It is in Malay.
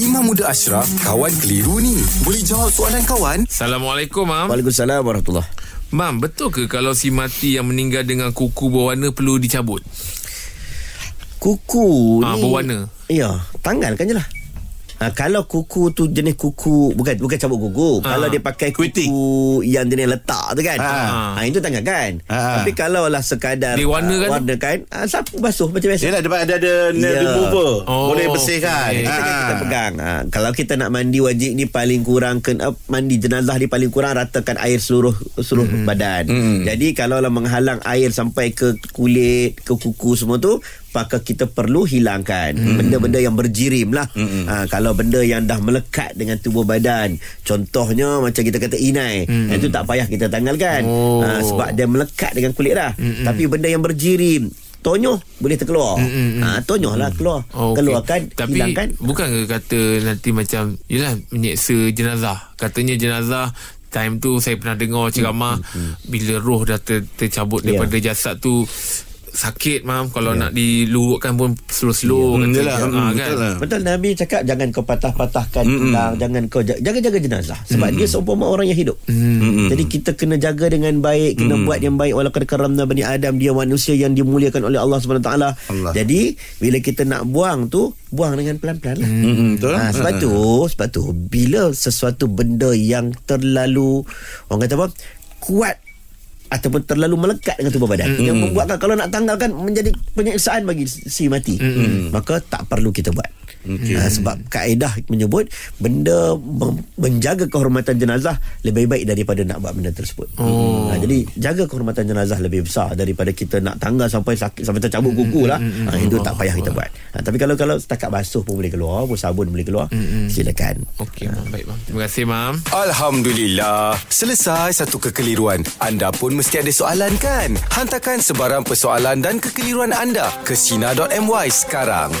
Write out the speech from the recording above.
Imam Muda Ashraf, kawan keliru ni. Boleh jawab soalan kawan? Assalamualaikum, Mam. Waalaikumsalam warahmatullahi Mam, betul ke kalau si mati yang meninggal dengan kuku berwarna perlu dicabut? Kuku Ah, ni berwarna. Ya Tanggalkan je lah Ha, kalau kuku tu jenis kuku bukan bukan cabut kuku. Ah. Kalau dia pakai kuku yang jenis letak tu kan. Ah. Ha, itu tanggalkan. Ah. Tapi kalau lah sekadar Dia warna kan? warna kan, ha, sapu basuh macam biasa. Yelah depan ada ada Ya. yeah. remover. Oh, Boleh bersihkan. okey. Kita, Ah. kita pegang ha, Kalau kita nak mandi wajib ni Paling kurang kena, Mandi jenazah ni paling kurang Ratakan air seluruh Seluruh mm. badan Mm. Jadi kalau lah menghalang air Sampai ke kulit Ke kuku semua tu Maka kita perlu hilangkan mm. Benda-benda yang berjirim lah Mm-mm. ha, Kalau benda yang dah melekat Dengan tubuh badan Contohnya Macam kita kata inai mm. Itu tak payah kita tanggalkan Oh. ha, Sebab dia melekat dengan kulit dah Mm-mm. Tapi benda yang berjirim Tonyoh boleh terkeluar Mm-mm. ha, Tonyoh lah keluar Oh, okey. Keluarkan Tapi Hilangkan bukan ke kata nanti macam Yelah menyeksa jenazah Katanya jenazah Time tu saya pernah dengar ceramah Bila roh dah ter, tercabut Ya. daripada jasad tu Sakit mam Kalau nak dilurukkan pun Slow-slow Hmm, katanya. yelah, Ah, hmm, kan? betul lah. Betul Nabi cakap jangan kau patah-patahkan tulang, jangan kau ja- jaga-jaga jenazah sebab dia seumpama orang yang hidup. Mm-mm. Jadi kita kena jaga dengan baik, kena buat yang baik walaupun karamna bani Adam dia manusia yang dimuliakan oleh Allah Subhanahu taala. Jadi bila kita nak buang tu buang dengan pelan-pelan lah. Betul. Ha, sebab tu sebab tu bila sesuatu benda yang terlalu orang kata apa kuat ataupun terlalu melekat dengan tubuh badan mm. yang membuatkan kalau nak tanggalkan menjadi penyiksaan bagi si mati mm. maka tak perlu kita buat Okey. ha, sebab kaedah menyebut benda mem- menjaga kehormatan jenazah lebih baik daripada nak buat benda tersebut oh. ha, jadi jaga kehormatan jenazah lebih besar daripada kita nak tanggal sampai sakit sampai tercabut kuku lah ha, itu tak payah kita buat ha, tapi kalau kalau setakat basuh pun boleh keluar pun sabun boleh keluar silakan Okey mam Baik mam Terima kasih mam Alhamdulillah. Selesai satu kekeliruan. Anda pun mesti ada soalan kan? Hantarkan sebarang persoalan dan kekeliruan anda ke Sina.my sekarang.